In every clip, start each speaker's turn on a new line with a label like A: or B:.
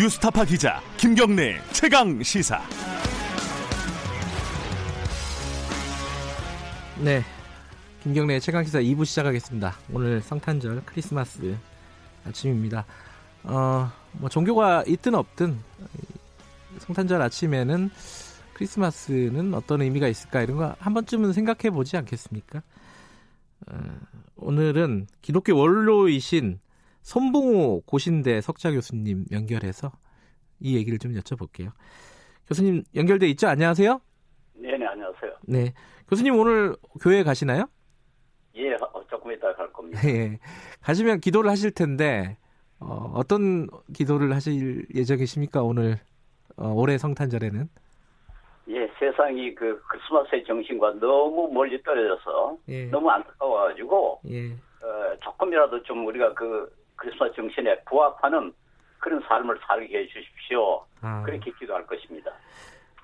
A: 뉴스타파 기자 김경래 최강 시사.
B: 네, 김경래 최강 시사 2부 시작하겠습니다. 오늘 성탄절 크리스마스 아침입니다. 어, 뭐 종교가 있든 없든 성탄절 아침에는 크리스마스는 어떤 의미가 있을까 이런 거 한 번쯤은 생각해 보지 않겠습니까? 어, 오늘은 기독교 원로이신 손봉호 고신대 석좌 교수님 연결해서 이 얘기를 좀 여쭤볼게요. 교수님 연결돼 있죠? 안녕하세요.
C: 네 네 안녕하세요.
B: 네, 교수님 오늘 교회 가시나요?
C: 예, 조금 이따 갈 겁니다.
B: 예, 가시면 기도를 하실 텐데 어, 어떤 기도를 하실 예정이십니까 오늘 어, 올해 성탄절에는?
C: 예, 세상이 그 크리스마스의 정신과 너무 멀리 떨어져서
B: 예.
C: 너무 안타까워가지고
B: 예,
C: 어, 조금이라도 좀 우리가 그 크리스마스 정신에 부합하는 그런 삶을 살게 해주십시오.
B: 아.
C: 그렇게 기도할 것입니다.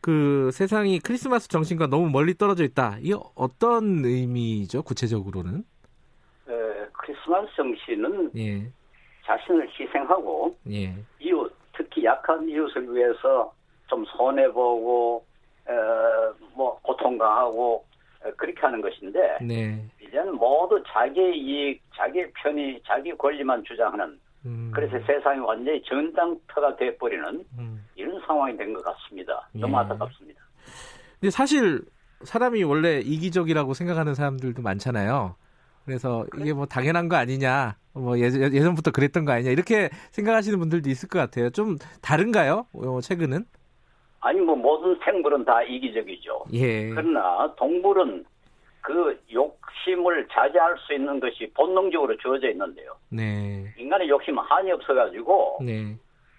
B: 그 세상이 크리스마스 정신과 너무 멀리 떨어져 있다. 이게 어떤 의미죠 구체적으로는?
C: 어, 크리스마스 정신은
B: 예,
C: 자신을 희생하고
B: 예,
C: 이웃, 특히 약한 이웃을 위해서 좀 손해 보고 어, 뭐 고통당하고 어, 그렇게 하는 것인데
B: 네,
C: 이제는 모두 자기 이익, 자기 편의, 자기 권리만 주장하는
B: 음,
C: 그래서 세상이 완전히 전당터가 돼버리는
B: 음.
C: 이런 상황이 된 것 같습니다. 너무
B: 예.
C: 안타깝습니다.
B: 근데 사실 사람이 원래 이기적이라고 생각하는 사람들도 많잖아요. 그래서 이게 뭐 당연한 거 아니냐, 뭐 예전, 예전부터 그랬던 거 아니냐 이렇게 생각하시는 분들도 있을 것 같아요. 좀 다른가요? 어, 최근은?
C: 아니 뭐 모든 생물은 다 이기적이죠.
B: 예,
C: 그러나 동물은 그 욕심을 자제할 수 있는 것이 본능적으로 주어져 있는데요.
B: 네,
C: 인간의 욕심은 한이 없어가지고
B: 네,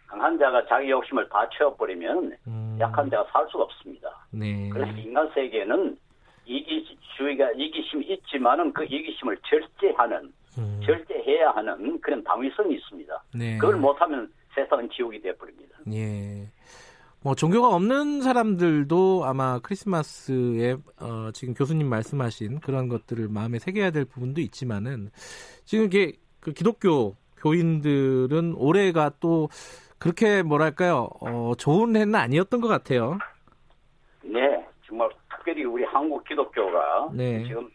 C: 강한 자가 자기 욕심을 다 채워버리면
B: 음,
C: 약한 자가 살 수가 없습니다.
B: 네,
C: 그래서 인간 세계는 이기주의가 이기심이 있지만은 그 이기심을 절제하는
B: 음,
C: 절제해야 하는 그런 당위성이 있습니다.
B: 네,
C: 그걸 못하면 세상은 지옥이 되어버립니다.
B: 예. 뭐 종교가 없는 사람들도 아마 크리스마스에 어, 지금 교수님 말씀하신 그런 것들을 마음에 새겨야 될 부분도 있지만은 지금 이게 그 기독교 교인들은 올해가 또 그렇게 뭐랄까요 어, 좋은 해는 아니었던 것 같아요.
C: 네, 정말 특별히 우리 한국 기독교가
B: 네.
C: 지금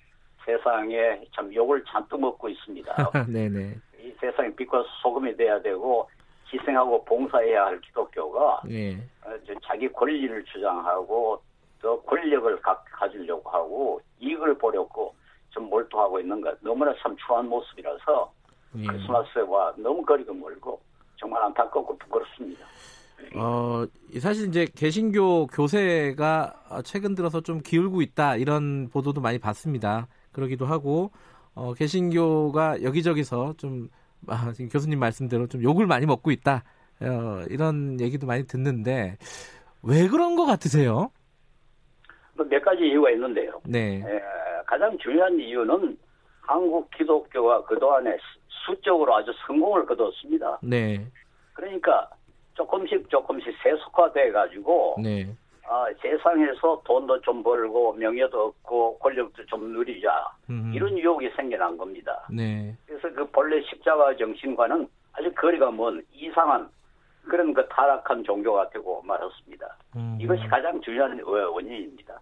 C: 세상에 참 욕을 잔뜩 먹고 있습니다.
B: 네네.
C: 이 세상에 빛과 소금이 돼야 되고 희생하고 봉사해야 할 기독교가
B: 예.
C: 어, 저 자기 권리를 주장하고 또 권력을 가, 가지려고 하고 이익을 보려고 좀 몰두하고 있는 것 너무나 참 추한 모습이라서
B: 예.
C: 크리스마스와 너무 거리가 멀고 정말 안타깝고 부끄럽습니다.
B: 어, 사실 이제 개신교 교세가 최근 들어서 좀 기울고 있다 이런 보도도 많이 봤습니다. 그러기도 하고 어, 개신교가 여기저기서 좀 아, 지금 교수님 말씀대로 좀 욕을 많이 먹고 있다 어, 이런 얘기도 많이 듣는데 왜 그런 것 같으세요?
C: 뭐몇 가지 이유가 있는데요.
B: 네,
C: 에, 가장 중요한 이유는 한국 기독교가 그동안에 수- 수적으로 아주 성공을 거뒀습니다.
B: 네,
C: 그러니까 조금씩 조금씩 세속화돼 가지고
B: 네,
C: 아, 세상에서 돈도 좀 벌고 명예도 얻고 권력도 좀 누리자
B: 음,
C: 이런 유혹이 생겨난 겁니다.
B: 네,
C: 그래서 그 본래 십자가 정신과는 아주 거리가 먼 이상한 그런 그 타락한 종교가 되고 말았습니다.
B: 음.
C: 이것이 가장 중요한 어, 원인입니다.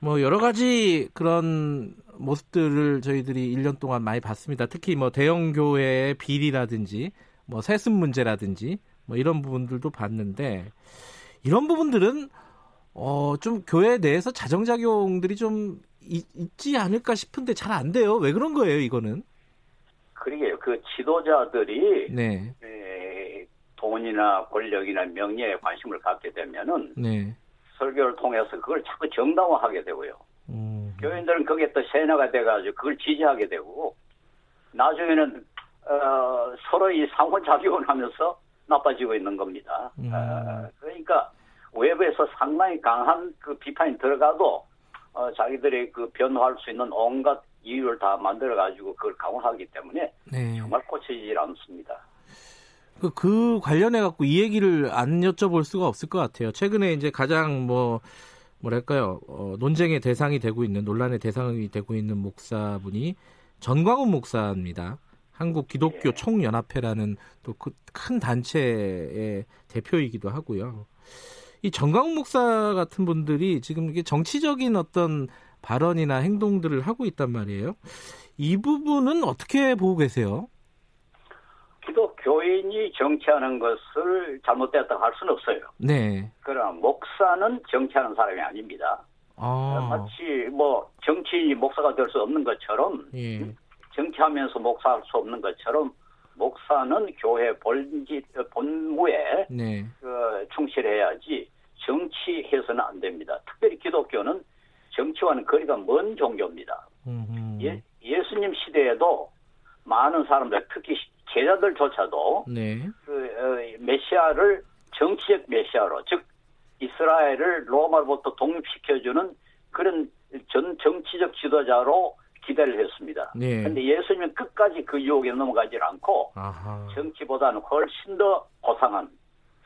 B: 뭐 여러 가지 그런 모습들을 저희들이 1년 동안 많이 봤습니다. 특히 뭐 대형 교회의 비리라든지 뭐 세습 문제라든지 뭐 이런 부분들도 봤는데 이런 부분들은 어 좀 교회 내에서 자정작용들이 좀 있, 지 않을까 싶은데 잘 안 돼요. 왜 그런 거예요, 이거는?
C: 그러게요. 그 지도자들이
B: 네.
C: 에, 돈이나 권력이나 명예에 관심을 갖게 되면은
B: 네.
C: 설교를 통해서 그걸 자꾸 정당화하게 되고요.
B: 음.
C: 교인들은 거기에 또 세뇌가 돼가지고 그걸 지지하게 되고 나중에는 어, 서로 이 상호작용을 하면서 나빠지고 있는 겁니다.
B: 음.
C: 어, 그러니까 외부에서 상당히 강한 그 비판이 들어가도 어, 자기들이 그 변호할 수 있는 온갖 이유를 다 만들어 가지고 그걸 강화하기 때문에
B: 네.
C: 정말 고쳐지질 않습니다.
B: 그, 그 관련해 갖고 이 얘기를 안 여쭤볼 수가 없을 것 같아요. 최근에 이제 가장 뭐 뭐랄까요 어, 논쟁의 대상이 되고 있는 논란의 대상이 되고 있는 목사분이 전광훈 목사입니다. 한국 기독교
C: 예.
B: 총연합회라는 또그큰 단체의 대표이기도 하고요. 이 정강훈 목사 같은 분들이 지금 이게 정치적인 어떤 발언이나 행동들을 하고 있단 말이에요. 이 부분은 어떻게 보고 계세요?
C: 기독교인이 정치하는 것을 잘못됐다고 할 수는 없어요.
B: 네.
C: 그러나 목사는 정치하는 사람이 아닙니다.
B: 아,
C: 마치 뭐 정치인이 목사가 될 수 없는 것처럼
B: 예.
C: 정치하면서 목사할 수 없는 것처럼 목사는 교회 본지 본무에
B: 네.
C: 그 충실해야지 정치해서는 안 됩니다. 특별히 기독교는 정치와는 거리가 먼 종교입니다.
B: 음흠.
C: 예, 예수님 시대에도 많은 사람들, 특히 제자들조차도
B: 네.
C: 그 어, 메시아를 정치적 메시아로, 즉 이스라엘을 로마로부터 독립시켜주는 그런 전 정치적 지도자로 기대를 했습니다.
B: 네.
C: 그런데 예 수님은 끝까지 그 유혹에 넘어가지 않고
B: 아하.
C: 정치보다는 훨씬 더 고상한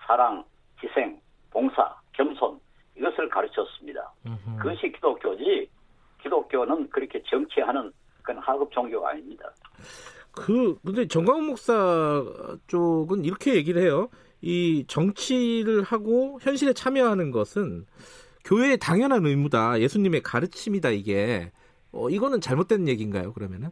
C: 사랑, 희생, 봉사, 겸손 이것을 가르쳤습니다.
B: 음흠.
C: 그것이 기독교지 기독교는 그렇게 정치하는 그런 하급 종교가 아닙니다.
B: 그 근데 정광훈 목사 쪽은 이렇게 얘기를 해요. 이 정치를 하고 현실에 참여하는 것은 교회의 당연한 의무다. 예수님의 가르침이다 이게. 어, 이거는 잘못된 얘기인가요? 그러면은?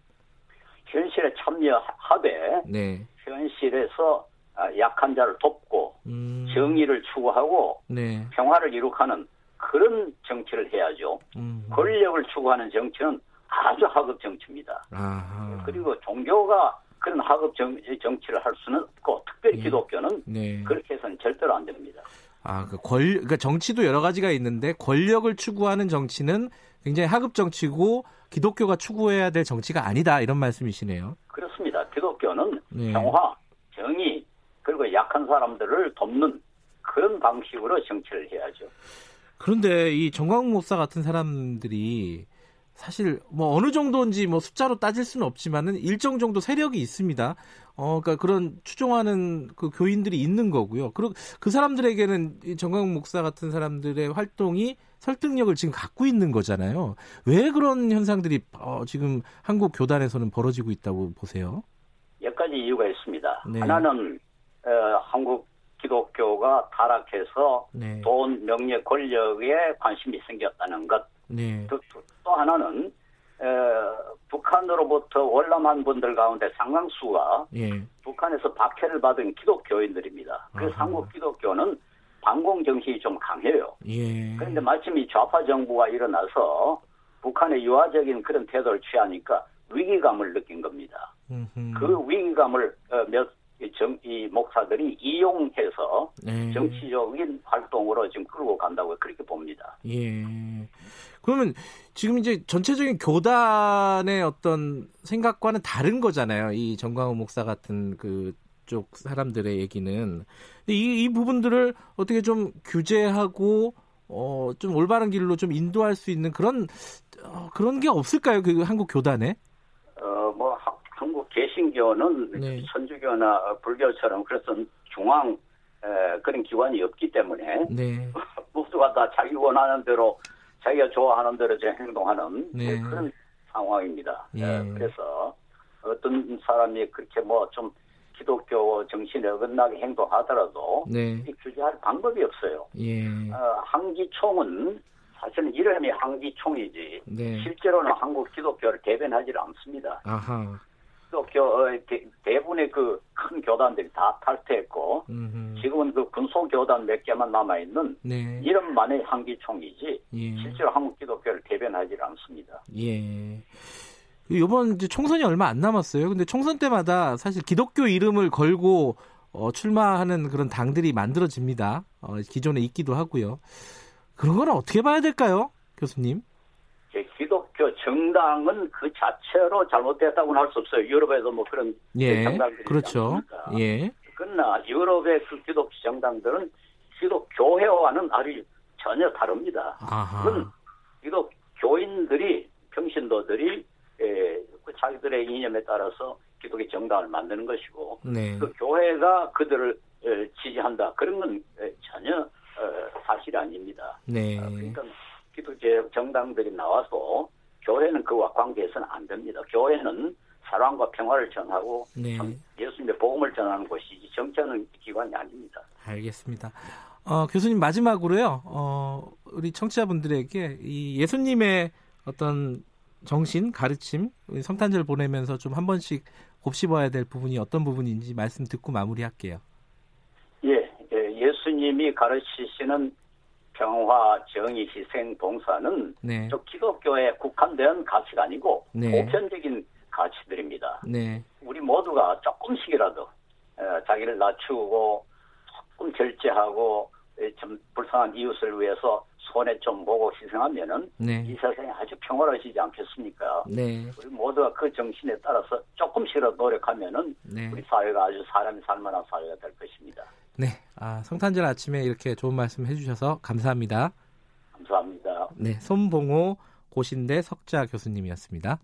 C: 현실에 참여하되
B: 네.
C: 현실에서 아, 약한 자를 돕고
B: 음.
C: 정의를 추구하고
B: 네.
C: 평화를 이룩하는 그런 정치를 해야죠.
B: 음.
C: 권력을 추구하는 정치는 아주 하급 정치입니다.
B: 아하.
C: 그리고 종교가 그런 하급 정, 정치를 할 수는 없고 특별히
B: 예.
C: 기독교는
B: 네.
C: 그렇게 해서는 절대로 안 됩니다.
B: 아, 그 권, 그러니까 정치도 여러 가지가 있는데 권력을 추구하는 정치는 굉장히 하급 정치고 기독교가 추구해야 될 정치가 아니다 이런 말씀이시네요.
C: 그렇습니다. 기독교는
B: 네.
C: 평화, 정의, 그리고 약한 사람들을 돕는 그런 방식으로 정치를 해야죠.
B: 그런데 이 정광훈 목사 같은 사람들이 사실 뭐 어느 정도인지 뭐 숫자로 따질 수는 없지만은 일정 정도 세력이 있습니다. 어, 그러니까 그런 추종하는 그 교인들이 있는 거고요. 그리고 그 사람들에게는 이 정광훈 목사 같은 사람들의 활동이 설득력을 지금 갖고 있는 거잖아요. 왜 그런 현상들이 어, 지금 한국 교단에서는 벌어지고 있다고 보세요?
C: 몇 가지 이유가 있습니다.
B: 네.
C: 하나는 어, 한국 기독교가 타락해서
B: 네.
C: 돈, 명예, 권력에 관심이 생겼다는 것.
B: 네.
C: 또, 또- 또 하나는 어, 북한으로부터 월남한 분들 가운데 상당수가
B: 예.
C: 북한에서 박해를 받은 기독교인들입니다. 그래서
B: 아하.
C: 한국 기독교는 반공 정신이 좀 강해요.
B: 예.
C: 그런데 마침 이 좌파 정부가 일어나서 북한의 유화적인 그런 태도를 취하니까 위기감을 느낀 겁니다.
B: 음흠.
C: 그 위기감을 어, 몇, 이 정, 이 목사들이 이용해서
B: 네.
C: 정치적인 활동으로 지금 끌고 간다고 그렇게 봅니다.
B: 예. 그러면 지금 이제 전체적인 교단의 어떤 생각과는 다른 거잖아요. 이 정광훈 목사 같은 그 쪽 사람들의 얘기는. 이, 이 부분들을 어떻게 좀 규제하고 어, 좀 올바른 길로 좀 인도할 수 있는 그런 어, 그런 게 없을까요? 그 한국 교단에?
C: 어, 뭐, 하- 한국 개신교는
B: 네.
C: 천주교나 불교처럼 그래서 중앙 에, 그런 기관이 없기 때문에
B: 네.
C: 모두가 다 자기 원하는 대로 자기가 좋아하는 대로 이제 행동하는
B: 네.
C: 그런 상황입니다.
B: 예.
C: 에, 그래서 어떤 사람이 그렇게 뭐좀 기독교 정신에 어긋나게 행동하더라도
B: 네.
C: 이 규제할 방법이 없어요.
B: 예.
C: 어, 항기총은 사실은 이름이 항기총이지
B: 네.
C: 실제로는 한국 기독교를 대변하지 않습니다.
B: 아하.
C: 기독교 어, 대, 대부분의 그 큰 교단들이 다 탈퇴했고
B: 음흠.
C: 지금은 그 군소 교단 몇 개만 남아 있는
B: 네.
C: 이름만의 항기총이지
B: 예.
C: 실제로 한국 기독교를 대변하지 않습니다.
B: 예. 이번 이제 총선이 얼마 안 남았어요. 근데 총선 때마다 사실 기독교 이름을 걸고 어, 출마하는 그런 당들이 만들어집니다. 어, 기존에 있기도 하고요. 그런 건 어떻게 봐야 될까요, 교수님?
C: 이제 기독교 정당은 그 자체로 잘못됐다고는 할 수 없어요. 유럽에도 뭐 그런
B: 예,
C: 정당들이
B: 그렇죠. 예,
C: 그러나 유럽의 그 기독교 정당들은 기독교회와는 아주 전혀 다릅니다.
B: 아하,
C: 그건 기독 교인들이 평신도들이 에, 그 자기들의 이념에 따라서 기독교 정당을 만드는 것이고
B: 네,
C: 그 교회가 그들을 에, 지지한다 그런 건 에, 전혀 어, 사실이 아닙니다.
B: 네,
C: 아, 그러니까 기독교 정당들이 나와서 교회는 그와 관계해서는 안 됩니다. 교회는 사랑과 평화를 전하고
B: 네.
C: 예수님의 복음을 전하는 곳이지 정치하는 기관이 아닙니다.
B: 알겠습니다. 어, 교수님 마지막으로요. 어, 우리 청취자분들에게 이 예수님의 어떤 정신, 가르침, 성탄절 보내면서 좀 한 번씩 곱씹어야 될 부분이 어떤 부분인지 말씀 듣고 마무리할게요.
C: 예, 예 수님이 가르치시는 평화, 정의, 희생, 봉사는
B: 네.
C: 저 기독교에 국한된 가치가 아니고
B: 네.
C: 보편적인 가치들입니다.
B: 네.
C: 우리 모두가 조금씩이라도 어, 자기를 낮추고 조금 절제하고 에, 좀 불쌍한 이웃을 위해서 손에 좀 보고 희생하면은
B: 네.
C: 이 세상이 아주 평화로워지지 않겠습니까?
B: 네.
C: 우리 모두가 그 정신에 따라서 조금씩이라도 노력하면은
B: 네.
C: 우리 사회가 아주 사람이 살만한 사회가 될 것입니다.
B: 네. 아, 성탄절 아침에 이렇게 좋은 말씀 해주셔서 감사합니다.
C: 감사합니다.
B: 네. 손봉호 고신대 석자 교수님이었습니다.